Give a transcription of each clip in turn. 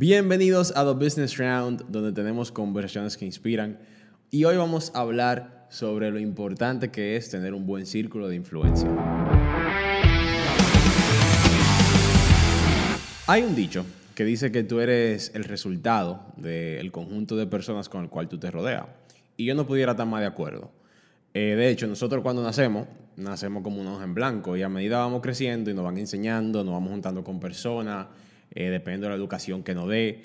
Bienvenidos a The Business Round, donde tenemos conversaciones que inspiran. Y hoy vamos a hablar sobre lo importante que es tener un buen círculo de influencia. Hay un dicho que dice que tú eres el resultado del conjunto de personas con el cual tú te rodeas. Y yo no pudiera estar más de acuerdo. Eh, de hecho, nosotros cuando nacemos, nacemos como una hoja en blanco y a medida vamos creciendo y nos van enseñando, nos vamos juntando con personas, eh, dependiendo de la educación que nos dé,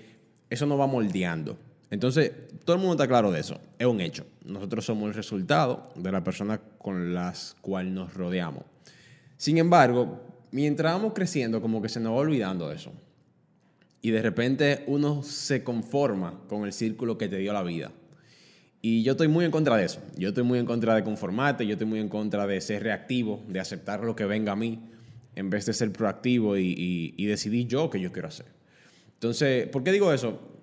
eso nos va moldeando. Entonces, todo el mundo está claro de eso, es un hecho. Nosotros somos el resultado de la persona con las cuales nos rodeamos. Sin embargo, mientras vamos creciendo, como que se nos va olvidando eso. Y de repente uno se conforma con el círculo que te dio la vida. Y yo estoy muy en contra de eso. Yo estoy muy en contra de conformarte, yo estoy muy en contra de ser reactivo, de aceptar lo que venga a mí, en vez de ser proactivo y, y decidir yo qué yo quiero hacer. Entonces, ¿por qué digo eso?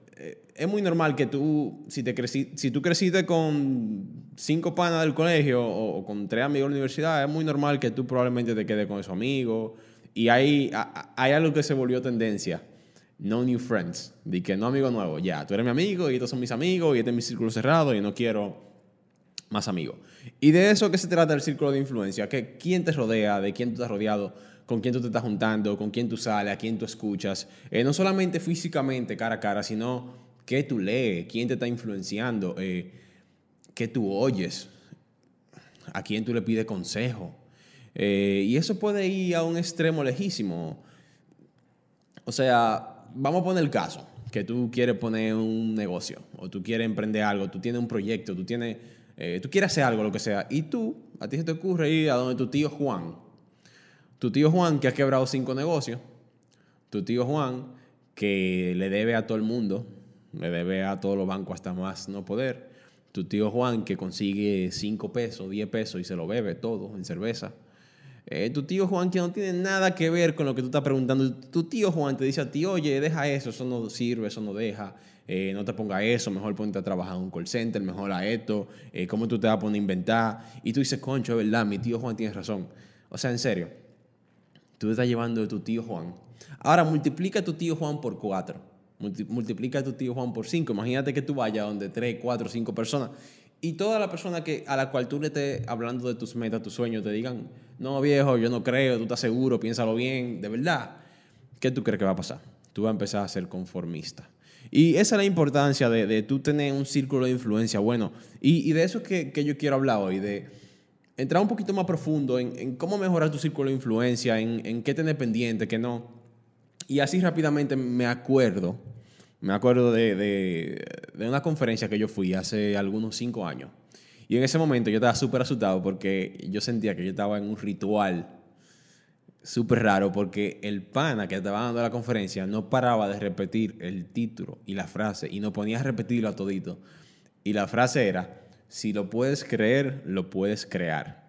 es muy normal que tú, si, te si tú creciste con cinco panas del colegio o, con tres amigos de la universidad, es muy normal que tú probablemente te quedes con esos amigos. Y hay, hay algo que se volvió tendencia. No new friends. De que no amigo nuevo. Ya, tú eres mi amigo y estos son mis amigos y este es mi círculo cerrado y no quiero más amigos. Y de eso que se trata el círculo de influencia. Que quién te rodea, de quién tú estás rodeado, con quién tú te estás juntando, con quién tú sales, a quién tú escuchas. Eh, no solamente físicamente, cara a cara, sino qué tú lees, quién te está influenciando, eh, qué tú oyes, a quién tú le pides consejo. Eh, y eso puede ir a un extremo lejísimo. O sea, vamos a poner el caso, que tú quieres poner un negocio, o tú quieres emprender algo, tú tienes un proyecto, tú, tienes, eh, tú quieres hacer algo, lo que sea, y tú, a ti se te ocurre ir a donde tu tío Juan, tu tío Juan que ha quebrado cinco negocios, tu tío Juan que le debe a todo el mundo, le debe a todos los bancos hasta más no poder. Tu tío Juan que consigue 5 pesos, 10 pesos y se lo bebe todo en cerveza. Eh, tu tío Juan que no tiene nada que ver con lo que tú estás preguntando. Tu tío Juan te dice a ti, oye, deja eso, eso no sirve, eso no deja. Eh, no te ponga eso, mejor ponte a trabajar en un call center, mejor a esto, eh, cómo tú te vas a poner a inventar. Y tú dices, concho, es verdad, mi tío Juan tiene razón. O sea, en serio, tú te estás llevando de tu tío Juan. Ahora multiplica a tu tío Juan por cuatro multiplica a tu tío Juan por 5. Imagínate que tú vayas donde 3, 4, 5 personas y toda la persona que, a la cual tú le estés hablando de tus metas, tus sueños, te digan, no viejo, yo no creo, tú estás seguro, piénsalo bien, de verdad, ¿qué tú crees que va a pasar? Tú vas a empezar a ser conformista. Y esa es la importancia de, de tú tener un círculo de influencia bueno. Y, de eso que, que, yo quiero hablar hoy, de entrar un poquito más profundo en, en cómo mejorar tu círculo de influencia, en, en qué tener pendiente, qué no. Y así rápidamente me acuerdo, me acuerdo de, de, una conferencia que yo fui hace algunos cinco años. Y en ese momento yo estaba súper asustado porque yo sentía que yo estaba en un ritual súper raro porque el pana que estaba dando la conferencia no paraba de repetir el título y la frase y no ponía a repetirlo a todito. Y la frase era, si lo puedes creer, lo puedes crear.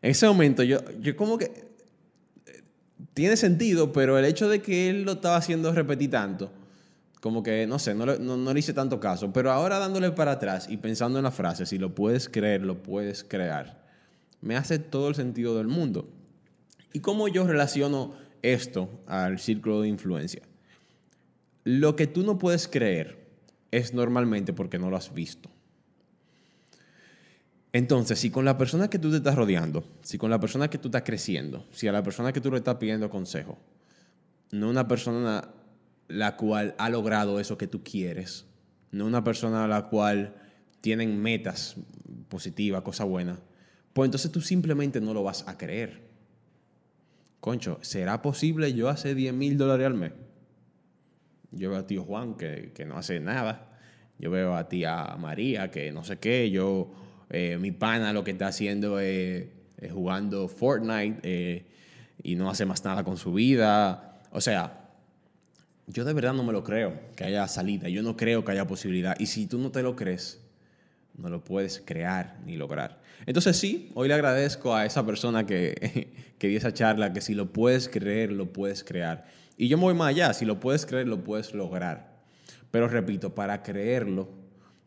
En ese momento yo, yo como que tiene sentido, pero el hecho de que él lo estaba haciendo repetir tanto, como que, no sé, no le, no, le hice tanto caso. Pero ahora dándole para atrás y pensando en la frase, si lo puedes creer, lo puedes crear, me hace todo el sentido del mundo. ¿Y cómo yo relaciono esto al círculo de influencia? Lo que tú no puedes creer es normalmente porque no lo has visto. Entonces, si con la persona que tú te estás rodeando, si con la persona que tú estás creciendo, si a la persona que tú le estás pidiendo consejo, no una persona la cual ha logrado eso que tú quieres, no una persona la cual tienen metas positivas, cosas buenas, pues entonces tú simplemente no lo vas a creer. Concho, ¿será posible yo hacer 10 mil dólares al mes? Yo veo a tío Juan que, que no hace nada. Yo veo a tía María que no sé qué. Yo eh, mi pana lo que está haciendo es, jugando Fortnite eh, y no hace más nada con su vida. O sea, yo de verdad no me lo creo que haya salida. Yo no creo que haya posibilidad. Y si tú no te lo crees, no lo puedes crear ni lograr. Entonces sí, hoy le agradezco a esa persona que, que dio esa charla, que si lo puedes creer, lo puedes crear. Y yo me voy más allá, si lo puedes creer, lo puedes lograr. Pero repito, para creerlo,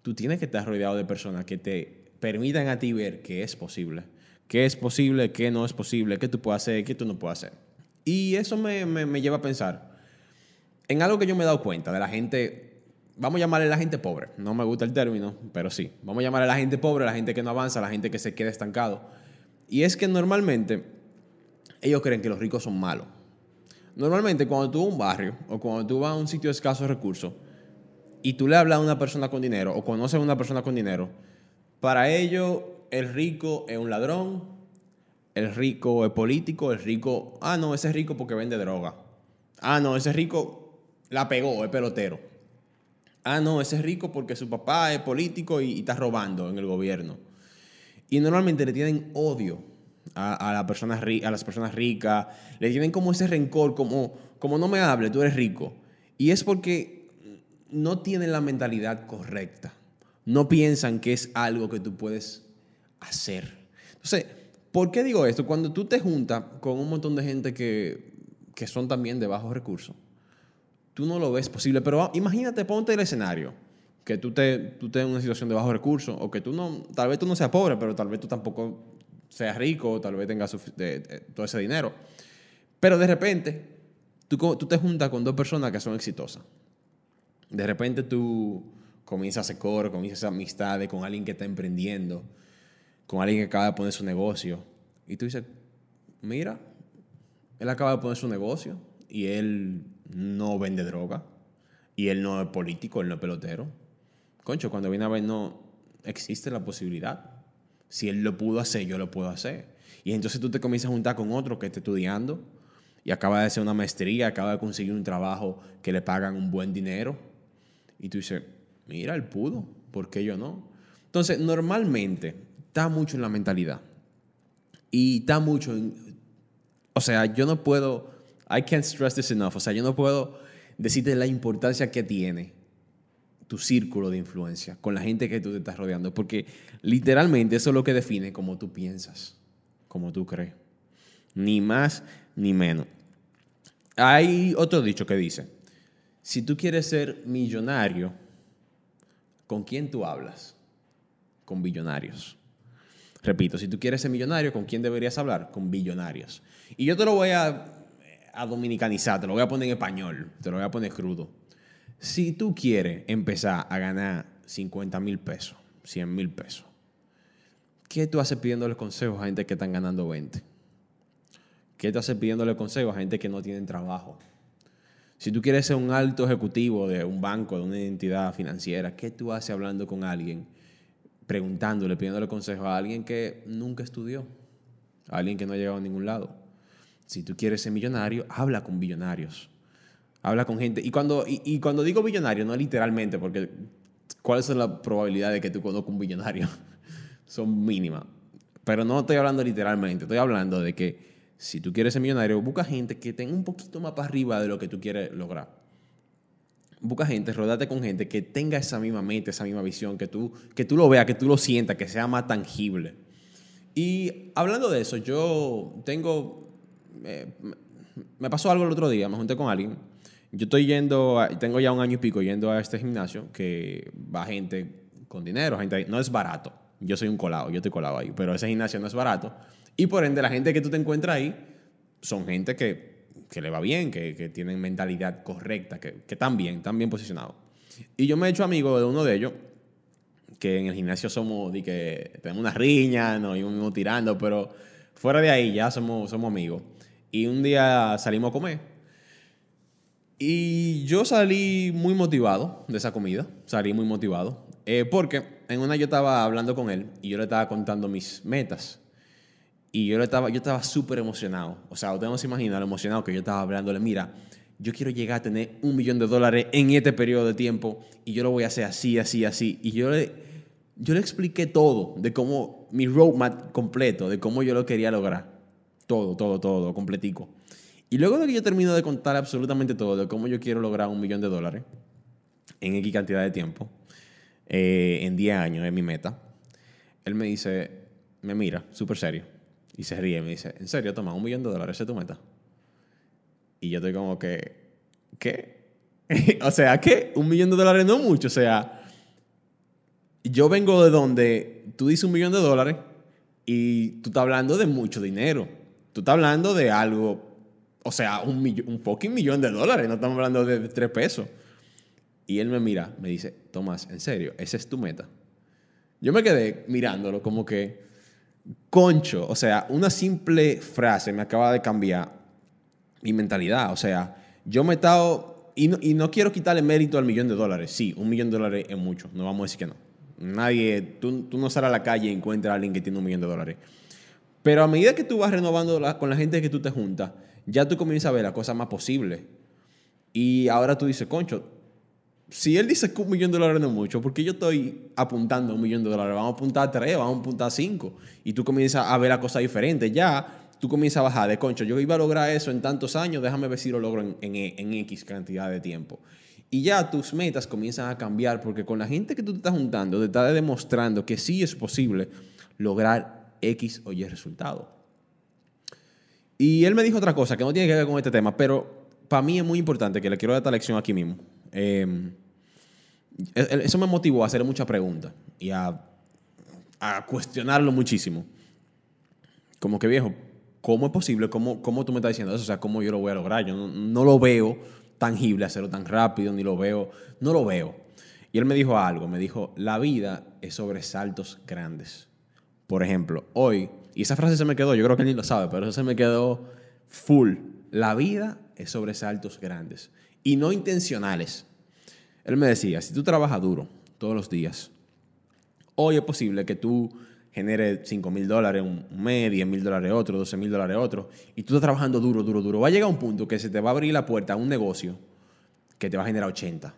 tú tienes que estar rodeado de personas que te permitan a ti ver que es posible, qué es posible, qué no es posible, qué tú puedes hacer, qué tú no puedes hacer. Y eso me, me, lleva a pensar, en algo que yo me he dado cuenta de la gente, vamos a llamarle la gente pobre, no me gusta el término, pero sí, vamos a llamarle la gente pobre, la gente que no avanza, la gente que se queda estancado. Y es que normalmente ellos creen que los ricos son malos. Normalmente cuando tú vas a un barrio o cuando tú vas a un sitio de escasos recursos y tú le hablas a una persona con dinero o conoces a una persona con dinero, para ellos el rico es un ladrón, el rico es político, el rico, ah, no, ese es rico porque vende droga. Ah, no, ese rico la pegó, es pelotero. Ah, no, ese es rico porque su papá es político y, está robando en el gobierno. Y normalmente le tienen odio a, a las personas ricas, le tienen como ese rencor, como, como no me hable, tú eres rico. Y es porque no tienen la mentalidad correcta. No piensan que es algo que tú puedes hacer. Entonces, ¿por qué digo esto? Cuando tú te juntas con un montón de gente que, que son también de bajos recursos, tú no lo ves posible. Pero imagínate, ponte el escenario, que tú te, tú en una situación de bajos recursos, o que tú no, tal vez tú no seas pobre, pero tal vez tú tampoco seas rico, o tal vez tengas todo ese dinero. Pero de repente, tú, tú te juntas con dos personas que son exitosas. De repente tú comienzas a hacer coro, comienzas a hacer amistades con alguien que está emprendiendo, con alguien que acaba de poner su negocio. Y tú dices, mira, él acaba de poner su negocio y él no vende droga y él no es político, él no es pelotero. Concho, cuando viene a ver, no existe la posibilidad. Si él lo pudo hacer, yo lo puedo hacer. Y entonces tú te comienzas a juntar con otro que está estudiando y acaba de hacer una maestría, acaba de conseguir un trabajo que le pagan un buen dinero. Y tú dices, mira, él pudo, ¿por qué yo no? Entonces, normalmente está mucho en la mentalidad. Y está mucho en... O sea, yo no puedo... I can't stress this enough. O sea, yo no puedo decirte la importancia que tiene tu círculo de influencia con la gente que tú te estás rodeando. Porque literalmente eso es lo que define cómo tú piensas, cómo tú crees. Ni más ni menos. Hay otro dicho que dice, si tú quieres ser millonario, ¿con quién tú hablas? Con billonarios. Repito, si tú quieres ser millonario, ¿con quién deberías hablar? Con billonarios. Y yo te lo voy a, a dominicanizar, te lo voy a poner en español, te lo voy a poner crudo. Si tú quieres empezar a ganar 50 mil pesos, 100 mil pesos, ¿qué tú haces pidiéndole consejos a gente que están ganando 20? ¿Qué tú haces pidiéndole consejos a gente que no tienen trabajo? Si tú quieres ser un alto ejecutivo de un banco, de una entidad financiera, ¿qué tú haces hablando con alguien, preguntándole, pidiéndole consejo a alguien que nunca estudió, a alguien que no ha llegado a ningún lado? Si tú quieres ser millonario, habla con billonarios. Habla con gente. Y cuando, y, cuando digo billonario, no literalmente, porque ¿cuál es la probabilidad de que tú conozcas un billonario? Son mínimas. Pero no estoy hablando literalmente, estoy hablando de que si tú quieres ser millonario, busca gente que tenga un poquito más para arriba de lo que tú quieres lograr. Busca gente, rodate con gente que tenga esa misma mente, esa misma visión, que tú, que tú lo veas, que tú lo sientas, que sea más tangible. Y hablando de eso, yo tengo. Eh, me pasó algo el otro día, me junté con alguien. Yo estoy yendo, tengo ya un año y pico yendo a este gimnasio que va gente con dinero, gente No es barato. Yo soy un colado, yo estoy colado ahí, pero ese gimnasio no es barato. Y por ende, la gente que tú te encuentras ahí son gente que, que le va bien, que, que, tienen mentalidad correcta, que, que están bien, están bien posicionados. Y yo me he hecho amigo de uno de ellos, que en el gimnasio somos, de que tenemos una riña, nos íbamos tirando, pero fuera de ahí ya somos, somos amigos. Y un día salimos a comer. Y yo salí muy motivado de esa comida, salí muy motivado, eh, porque en una yo estaba hablando con él y yo le estaba contando mis metas. Y yo estaba yo estaba súper emocionado. O sea, ustedes no se imaginan lo emocionado que yo estaba hablándole. Mira, yo quiero llegar a tener un millón de dólares en este periodo de tiempo y yo lo voy a hacer así, así, así. Y yo le, yo le expliqué todo de cómo, mi roadmap completo, de cómo yo lo quería lograr. Todo, todo, todo, completico. Y luego de que yo termino de contar absolutamente todo de cómo yo quiero lograr un millón de dólares en X cantidad de tiempo, eh, en 10 años es mi meta, él me dice, me mira, súper serio y se ríe y me dice, ¿en serio, toma, un millón de dólares es tu meta? Y yo estoy como que, ¿qué? o sea, ¿qué? Un millón de dólares no mucho. O sea, yo vengo de donde tú dices un millón de dólares y tú estás hablando de mucho dinero. Tú estás hablando de algo O sea, un, un fucking millón de dólares, no estamos hablando de tres pesos. Y él me mira, me dice, Tomás, en serio, esa es tu meta. Yo me quedé mirándolo como que, concho, o sea, una simple frase me acaba de cambiar mi mentalidad. O sea, yo me he estado, y no, y no quiero quitarle mérito al millón de dólares. Sí, un millón de dólares es mucho, no vamos a decir que no. Nadie, tú, tú no sales a la calle y encuentras a alguien que tiene un millón de dólares. Pero a medida que tú vas renovando con la gente que tú te juntas, ya tú comienzas a ver la cosa más posible. Y ahora tú dices, concho, si él dice que un millón de dólares no es mucho, ¿por qué yo estoy apuntando a un millón de dólares? Vamos a apuntar a tres, vamos a apuntar a cinco. Y tú comienzas a ver la cosa diferente. Ya tú comienzas a bajar de concho. Yo iba a lograr eso en tantos años, déjame ver si lo logro en, en X cantidad de tiempo. Y ya tus metas comienzan a cambiar porque con la gente que tú te estás juntando, te está demostrando que sí es posible lograr X o Y resultado. Y él me dijo otra cosa que no tiene que ver con este tema, pero para mí es muy importante que le quiero dar esta lección aquí mismo. Em, e, e, eso me motivó a hacer muchas preguntas y a, cuestionarlo muchísimo. Como que viejo, ¿cómo es posible? ¿Cómo, ¿Cómo tú me estás diciendo eso? O sea, ¿cómo yo lo voy a lograr? Yo no, no lo veo tangible hacerlo tan rápido, ni lo veo, no lo veo. Y él me dijo algo, me dijo, la vida es sobre saltos grandes. Por ejemplo, hoy, y esa frase se me quedó, yo creo que él ni lo sabe, pero eso se me quedó full. La vida es sobre saltos grandes y no intencionales. Él me decía, si tú trabajas duro todos los días, hoy es posible que tú genere 5 mil dólares un mes, 10 mil dólares otro, 12 mil dólares otro, y tú estás trabajando duro, duro, duro, va a llegar un punto que se te va a abrir la puerta a un negocio que te va a generar 80.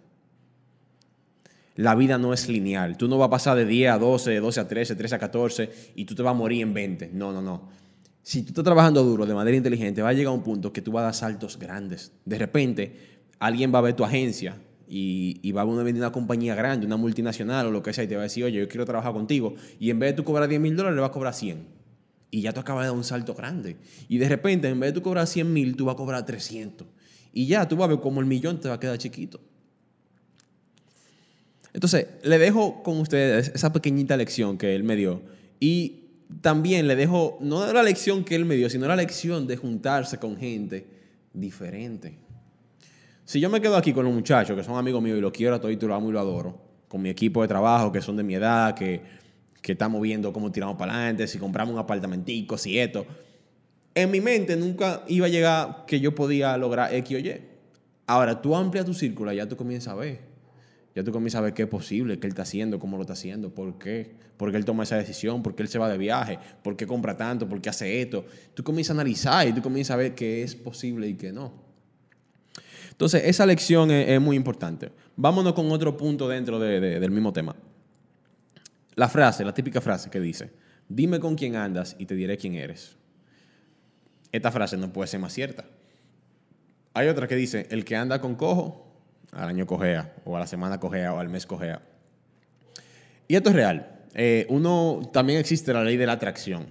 La vida no es lineal. Tú no vas a pasar de 10 a 12, de 12 a 13, 13 a 14 y tú te vas a morir en 20. No, no, no. Si tú estás trabajando duro de manera inteligente, va a llegar un punto que tú vas a dar saltos grandes. De repente, alguien va a ver tu agencia y, va a venir una compañía grande, una multinacional o lo que sea, y te va a decir, oye, yo quiero trabajar contigo. Y en vez de tú cobrar 10 mil dólares, le vas a cobrar 100. Y ya tú acabas de dar un salto grande. Y de repente, en vez de tú cobrar 100 mil, tú vas a cobrar 300. Y ya tú vas a ver cómo el millón te va a quedar chiquito. Entonces, le dejo con ustedes esa pequeñita lección que él me dio. Y también le dejo, no la lección que él me dio, sino la lección de juntarse con gente diferente. Si yo me quedo aquí con los muchachos que son amigos míos y los quiero a todos y lo amo y lo adoro, con mi equipo de trabajo que son de mi edad, que, que estamos viendo cómo tiramos para adelante, si compramos un apartamentico, si esto, en mi mente nunca iba a llegar que yo podía lograr X o Y. Ahora, tú amplias tu círculo y ya tú comienzas a ver. Ya tú comienzas a ver qué es posible, qué él está haciendo, cómo lo está haciendo, por qué, por qué él toma esa decisión, por qué él se va de viaje, por qué compra tanto, por qué hace esto. Tú comienzas a analizar y tú comienzas a ver qué es posible y qué no. Entonces, esa lección es, muy importante. Vámonos con otro punto dentro del mismo tema. La frase, la típica frase que dice, dime con quién andas y te diré quién eres. Esta frase no puede ser más cierta. Hay otra que dice, el que anda con cojo, al año cojea, o a la semana cojea, o al mes cojea. Y esto es real. Eh, uno, también existe la ley de la atracción.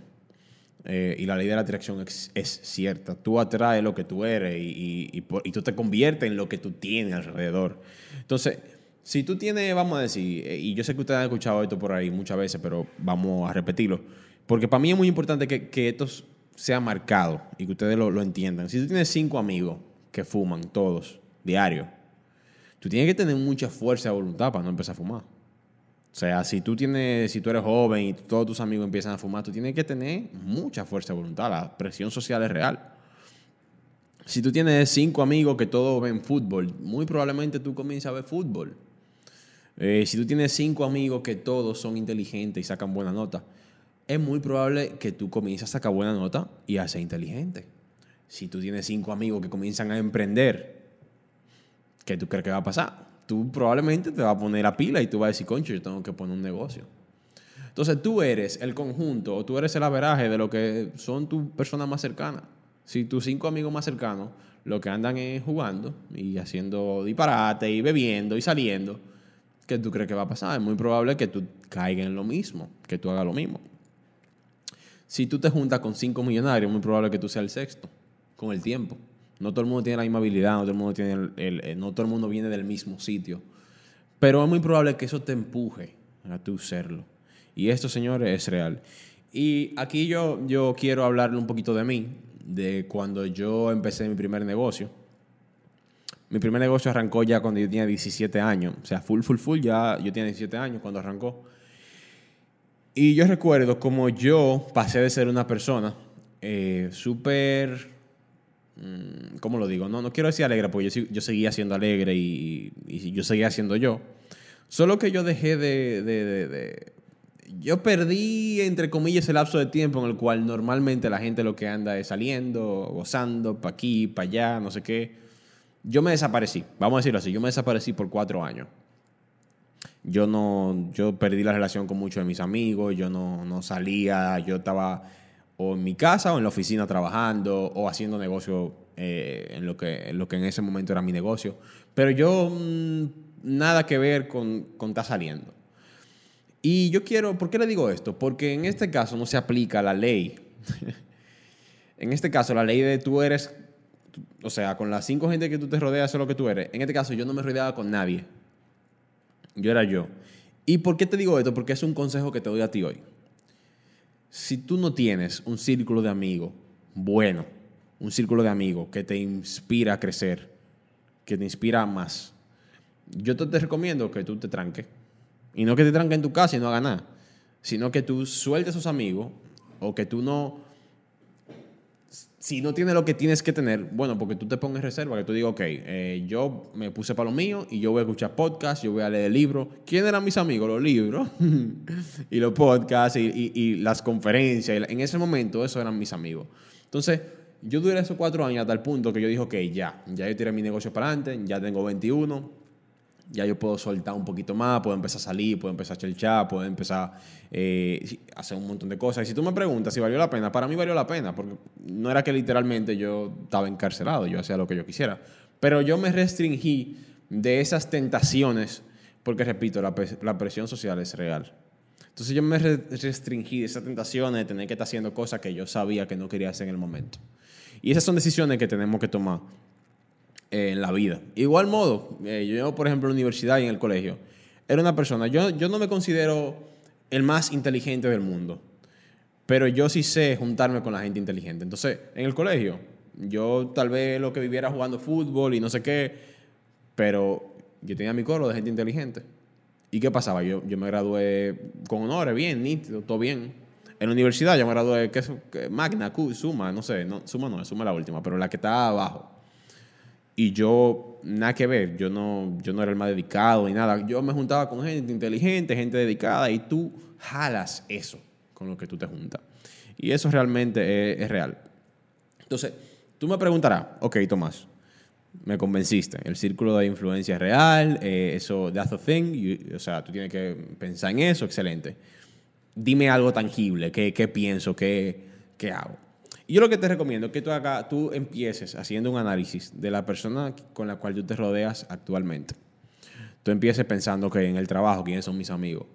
Eh, y la ley de la atracción es, cierta. Tú atraes lo que tú eres y, tú te conviertes en lo que tú tienes alrededor. Entonces, si tú tienes, vamos a decir, eh, y yo sé que ustedes han escuchado esto por ahí muchas veces, pero vamos a repetirlo, porque para mí es muy importante que, esto sea marcado y que ustedes lo, lo entiendan. Si tú tienes cinco amigos que fuman todos, diario, tú tienes que tener mucha fuerza de voluntad para no empezar a fumar. O sea, si tú tienes, si tú eres joven y todos tus amigos empiezan a fumar, tú tienes que tener mucha fuerza de voluntad. La presión social es real. Si tú tienes cinco amigos que todos ven fútbol, muy probablemente tú comiences a ver fútbol. Eh, si tú tienes cinco amigos que todos son inteligentes y sacan buena nota, es muy probable que tú comiences a sacar buena nota y a ser inteligente. Si tú tienes cinco amigos que comienzan a emprender, ¿qué tú crees que va a pasar? Tú probablemente te vas a poner a pila y tú vas a decir, concho, yo tengo que poner un negocio. Entonces tú eres el conjunto o tú eres el averaje de lo que son tus personas más cercanas. Si tus cinco amigos más cercanos lo que andan es jugando y haciendo disparate y bebiendo y saliendo, ¿qué tú crees que va a pasar? Es muy probable que tú caigas en lo mismo, que tú hagas lo mismo. Si tú te juntas con cinco millonarios, es muy probable que tú seas el sexto con el tiempo. No todo el mundo tiene la misma habilidad, no todo el mundo, tiene el, eh, no todo el mundo viene del mismo sitio. Pero es muy probable que eso te empuje a tú serlo. Y esto, señores, es real. Y aquí yo, yo quiero hablarle un poquito de mí. de cuando yo empecé mi primer negocio. Mi primer negocio arrancó ya cuando yo tenía 17 años. O sea, full, full, full, ya yo tenía 17 años cuando arrancó. Y yo recuerdo como yo pasé de ser una persona eh, súper, ¿cómo lo digo? No, no quiero decir alegre, porque yo, seguía siendo alegre y, yo seguía siendo yo. Solo que yo dejé de, de, Yo perdí, entre comillas, el lapso de tiempo en el cual normalmente la gente lo que anda es saliendo, gozando, para aquí, para allá, no sé qué. Yo me desaparecí, vamos a decirlo así, yo me desaparecí por cuatro años yo no, yo perdí la relación con muchos de mis amigos, yo no, no, salía, yo estaba o en mi casa o en la oficina trabajando o haciendo negocio eh, en, lo que, en lo que en ese momento era mi negocio. Pero yo mm, nada que ver con, con estar saliendo. Y yo quiero, ¿por qué le digo esto? Porque en este caso no se aplica la ley. en este caso, la ley de tú eres, o sea, con las cinco gente que tú te rodeas, eso es lo que tú eres. En este caso, yo no me rodeaba con nadie. Yo era yo. ¿Y por qué te digo esto? Porque es un consejo que te doy a ti hoy. Si tú no tienes un círculo de amigos bueno, un círculo de amigos que te inspira a crecer, que te inspira más, yo te, recomiendo que tú te tranques. Y no que te tranques en tu casa y no hagas nada, sino que tú sueltes a esos amigos o que tú no si no tienes lo que tienes que tener, bueno, porque tú te pones reserva, que tú digas, ok, eh, yo me puse para lo mío y yo voy a escuchar podcasts, yo voy a leer libros. ¿Quién eran mis amigos? Los libros y los podcasts y, las conferencias. En ese momento, esos eran mis amigos. Entonces, yo duré esos cuatro años hasta el punto que yo dije, ok, ya, ya yo tiré mi negocio para adelante, ya tengo 21, ya yo puedo soltar un poquito más, puedo empezar a salir, puedo empezar a chelchar, puedo empezar eh, a hacer un montón de cosas. Y si tú me preguntas si valió la pena, para mí valió la pena, porque no era que literalmente yo estaba encarcelado, yo hacía lo que yo quisiera. Pero yo me restringí de esas tentaciones, porque repito, la, la presión social es real. Entonces yo me restringí de esas tentaciones de tener que estar haciendo cosas que yo sabía que no quería hacer en el momento. Y esas son decisiones que tenemos que tomar en la vida. Igual modo, eh, yo, por ejemplo, en la universidad y en el colegio, era una persona, yo, yo no me considero el más inteligente del mundo, pero yo sí sé juntarme con la gente inteligente. Entonces, en el colegio, yo tal vez lo que viviera jugando fútbol y no sé qué, pero yo tenía mi coro de gente inteligente. ¿Y qué pasaba? Yo, yo me gradué con honores, bien, nítido, todo bien. En la universidad yo me gradué, ¿qué, qué Magna, Q, Suma, no sé, no, Suma no es, Suma la última, pero la que está abajo. Y yo, nada que ver, yo no, yo no era el más dedicado ni nada. Yo me juntaba con gente inteligente, gente dedicada, y tú jalas eso con lo que tú te juntas. Y eso realmente es, real. Entonces, tú me preguntarás, ok, Tomás, me convenciste. El círculo de influencia es real, eh, eso, that's a thing, o sea, tú tienes que pensar en eso, excelente. Dime algo tangible, qué, qué pienso, qué, qué hago. Y yo lo que te recomiendo es que tú, haga, tú empieces haciendo un análisis de la persona con la cual tú te rodeas actualmente. Tú empieces pensando que en el trabajo, quiénes son mis amigos.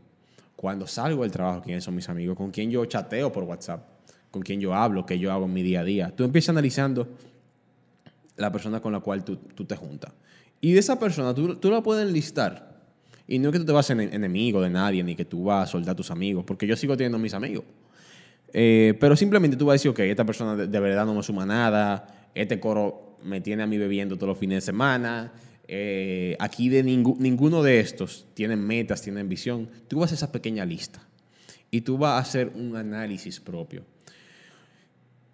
Cuando salgo del trabajo, quiénes son mis amigos. Con quién yo chateo por WhatsApp. Con quién yo hablo, qué yo hago en mi día a día. Tú empiezas analizando la persona con la cual tú, te juntas. Y de esa persona tú, tú la puedes listar. Y no es que tú te vas ser enemigo de nadie, ni que tú vas a soldar a tus amigos, porque yo sigo teniendo mis amigos. Eh, pero simplemente tú vas a decir, ok, esta persona de, verdad no me suma nada, este coro me tiene a mí bebiendo todos los fines de semana, eh, aquí de ninguno de estos tienen metas, tienen visión. Tú vas a esa pequeña lista y tú vas a hacer un análisis propio.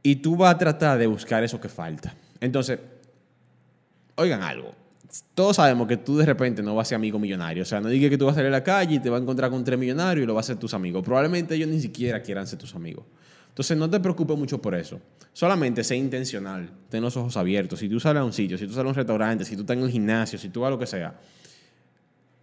Y tú vas a tratar de buscar eso que falta. Entonces, oigan algo, todos sabemos que tú de repente no vas a ser amigo millonario. O sea, no digas que tú vas a salir a la calle y te vas a encontrar con tres millonarios y lo vas a ser tus amigos. Probablemente ellos ni siquiera quieran ser tus amigos. Entonces, no te preocupes mucho por eso. Solamente sé intencional. Ten los ojos abiertos. Si tú sales a un sitio, si tú sales a un restaurante, si tú estás en el gimnasio, si tú vas a lo que sea,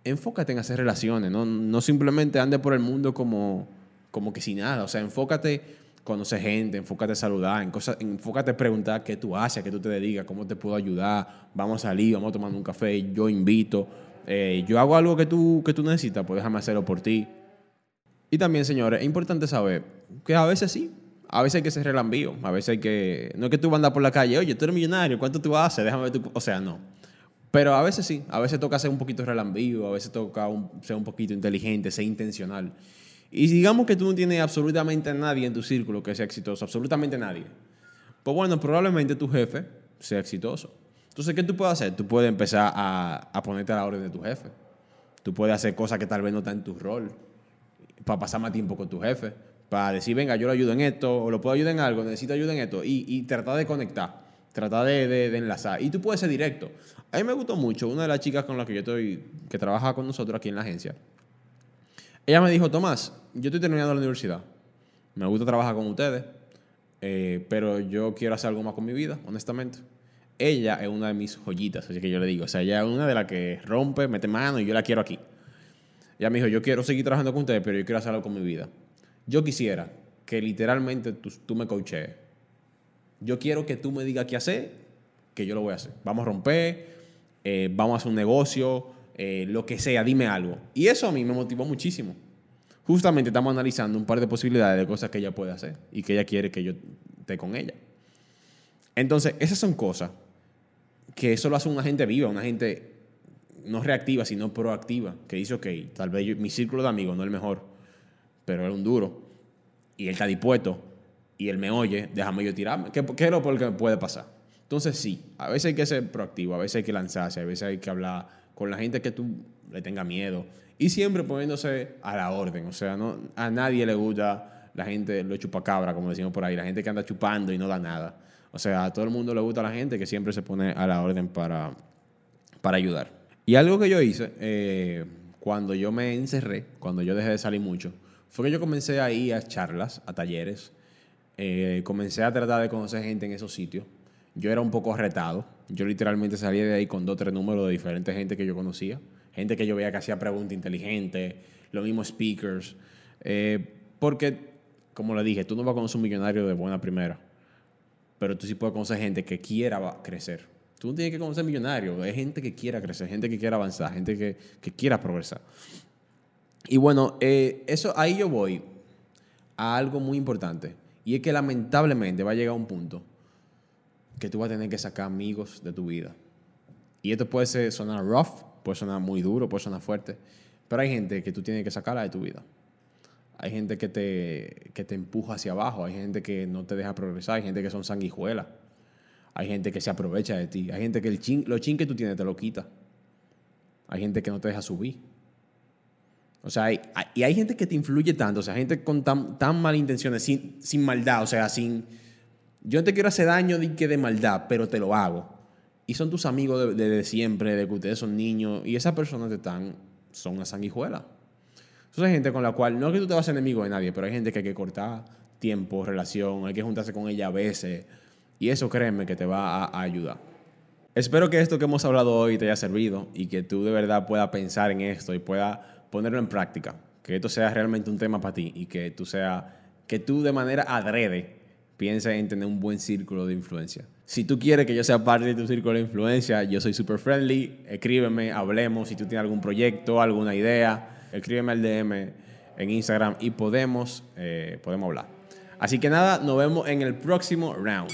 enfócate en hacer relaciones. No, no simplemente ande por el mundo como, como que sin nada. O sea, enfócate conocer gente, enfócate a saludar, en cosas, enfócate a preguntar qué tú haces, qué tú te dedicas, cómo te puedo ayudar, vamos a salir, vamos a tomar un café, yo invito, eh, yo hago algo que tú, que tú necesitas, pues déjame hacerlo por ti. Y también, señores, es importante saber que a veces sí, a veces hay que ser relambío, a veces hay que, no es que tú vas a andar por la calle, oye, tú eres millonario, ¿cuánto tú haces? Déjame ver tu, o sea, no. Pero a veces sí, a veces toca ser un poquito relambío, a veces toca ser un poquito inteligente, ser intencional. Y digamos que tú no tienes absolutamente nadie en tu círculo que sea exitoso, absolutamente nadie. Pues bueno, probablemente tu jefe sea exitoso. Entonces, ¿qué tú puedes hacer? Tú puedes empezar a, a ponerte a la orden de tu jefe. Tú puedes hacer cosas que tal vez no están en tu rol, para pasar más tiempo con tu jefe, para decir, venga, yo lo ayudo en esto, o lo puedo ayudar en algo, necesito ayuda en esto, y, y tratar de conectar, tratar de, de, de, enlazar. Y tú puedes ser directo. A mí me gustó mucho, una de las chicas con las que yo estoy, que trabaja con nosotros aquí en la agencia, ella me dijo, Tomás, yo estoy terminando la universidad, me gusta trabajar con ustedes, eh, pero yo quiero hacer algo más con mi vida, honestamente. Ella es una de mis joyitas, así que yo le digo, o sea, ella es una de las que rompe, mete mano y yo la quiero aquí. Ella me dijo, yo quiero seguir trabajando con ustedes, pero yo quiero hacer algo con mi vida. Yo quisiera que literalmente tú, me coachees. Yo quiero que tú me digas qué hacer, que yo lo voy a hacer. Vamos a romper, eh, vamos a hacer un negocio, eh, lo que sea, dime algo. Y eso a mí me motivó muchísimo. Justamente estamos analizando un par de posibilidades de cosas que ella puede hacer y que ella quiere que yo esté con ella. Entonces, esas son cosas que eso lo hace una gente viva, una gente no reactiva, sino proactiva, que dice, ok, tal vez mi círculo de amigos no es el mejor, pero es un duro, y él está dispuesto, y él me oye, déjame yo tirarme. ¿Qué, qué es lo que puede pasar? Entonces sí, a veces hay que ser proactivo, a veces hay que lanzarse, a veces hay que hablar con la gente que tú le tenga miedo, y siempre poniéndose a la orden, o sea, no, a nadie le gusta la gente, lo chupacabra, como decimos por ahí, la gente que anda chupando y no da nada. O sea, a todo el mundo le gusta la gente que siempre se pone a la orden para, para ayudar. Y algo que yo hice eh, cuando yo me encerré, cuando yo dejé de salir mucho, fue que yo comencé a ir a charlas, a talleres, eh, comencé a tratar de conocer gente en esos sitios. Yo era un poco retado. Yo literalmente salía de ahí con dos o tres números de diferentes gente que yo conocía. Gente que yo veía que hacía preguntas inteligentes, los mismos speakers. Eh, porque, como le dije, tú no vas a conocer un millonario de buena primera pero tú sí puedes conocer gente que quiera crecer. Tú no tienes que conocer millonarios, es gente que quiera crecer, gente que quiera avanzar, gente que, que quiera progresar. Y bueno, eh, eso, ahí yo voy a algo muy importante, y es que lamentablemente va a llegar un punto que tú vas a tener que sacar amigos de tu vida. Y esto puede sonar rough, puede sonar muy duro, puede sonar fuerte, pero hay gente que tú tienes que sacarla de tu vida. Hay gente que te, que te empuja hacia abajo, hay gente que no te deja progresar, hay gente que son sanguijuelas, hay gente que se aprovecha de ti, hay gente que el chin, lo chin que tú tienes te lo quita, hay gente que no te deja subir. O sea, hay, y hay gente que te influye tanto, o sea, gente con tan, tan malas intenciones, sin, sin maldad, o sea, sin... Yo te quiero hacer daño de, que de maldad, pero te lo hago. Y son tus amigos de, de, siempre, de que ustedes son niños, y esas personas te están, son una sanguijuela. Entonces hay gente con la cual, no es que tú te vas a enemigo de nadie, pero hay gente que hay que cortar tiempo, relación, hay que juntarse con ella a veces. Y eso créeme que te va a, a ayudar. Espero que esto que hemos hablado hoy te haya servido y que tú de verdad puedas pensar en esto y puedas ponerlo en práctica. Que esto sea realmente un tema para ti y que tú sea, que tú de manera adrede pienses en tener un buen círculo de influencia. Si tú quieres que yo sea parte de tu círculo de influencia, yo soy super friendly, escríbeme, hablemos, si tú tienes algún proyecto, alguna idea escríbeme al DM en Instagram y podemos, eh, podemos hablar. Así que nada, nos vemos en el próximo round.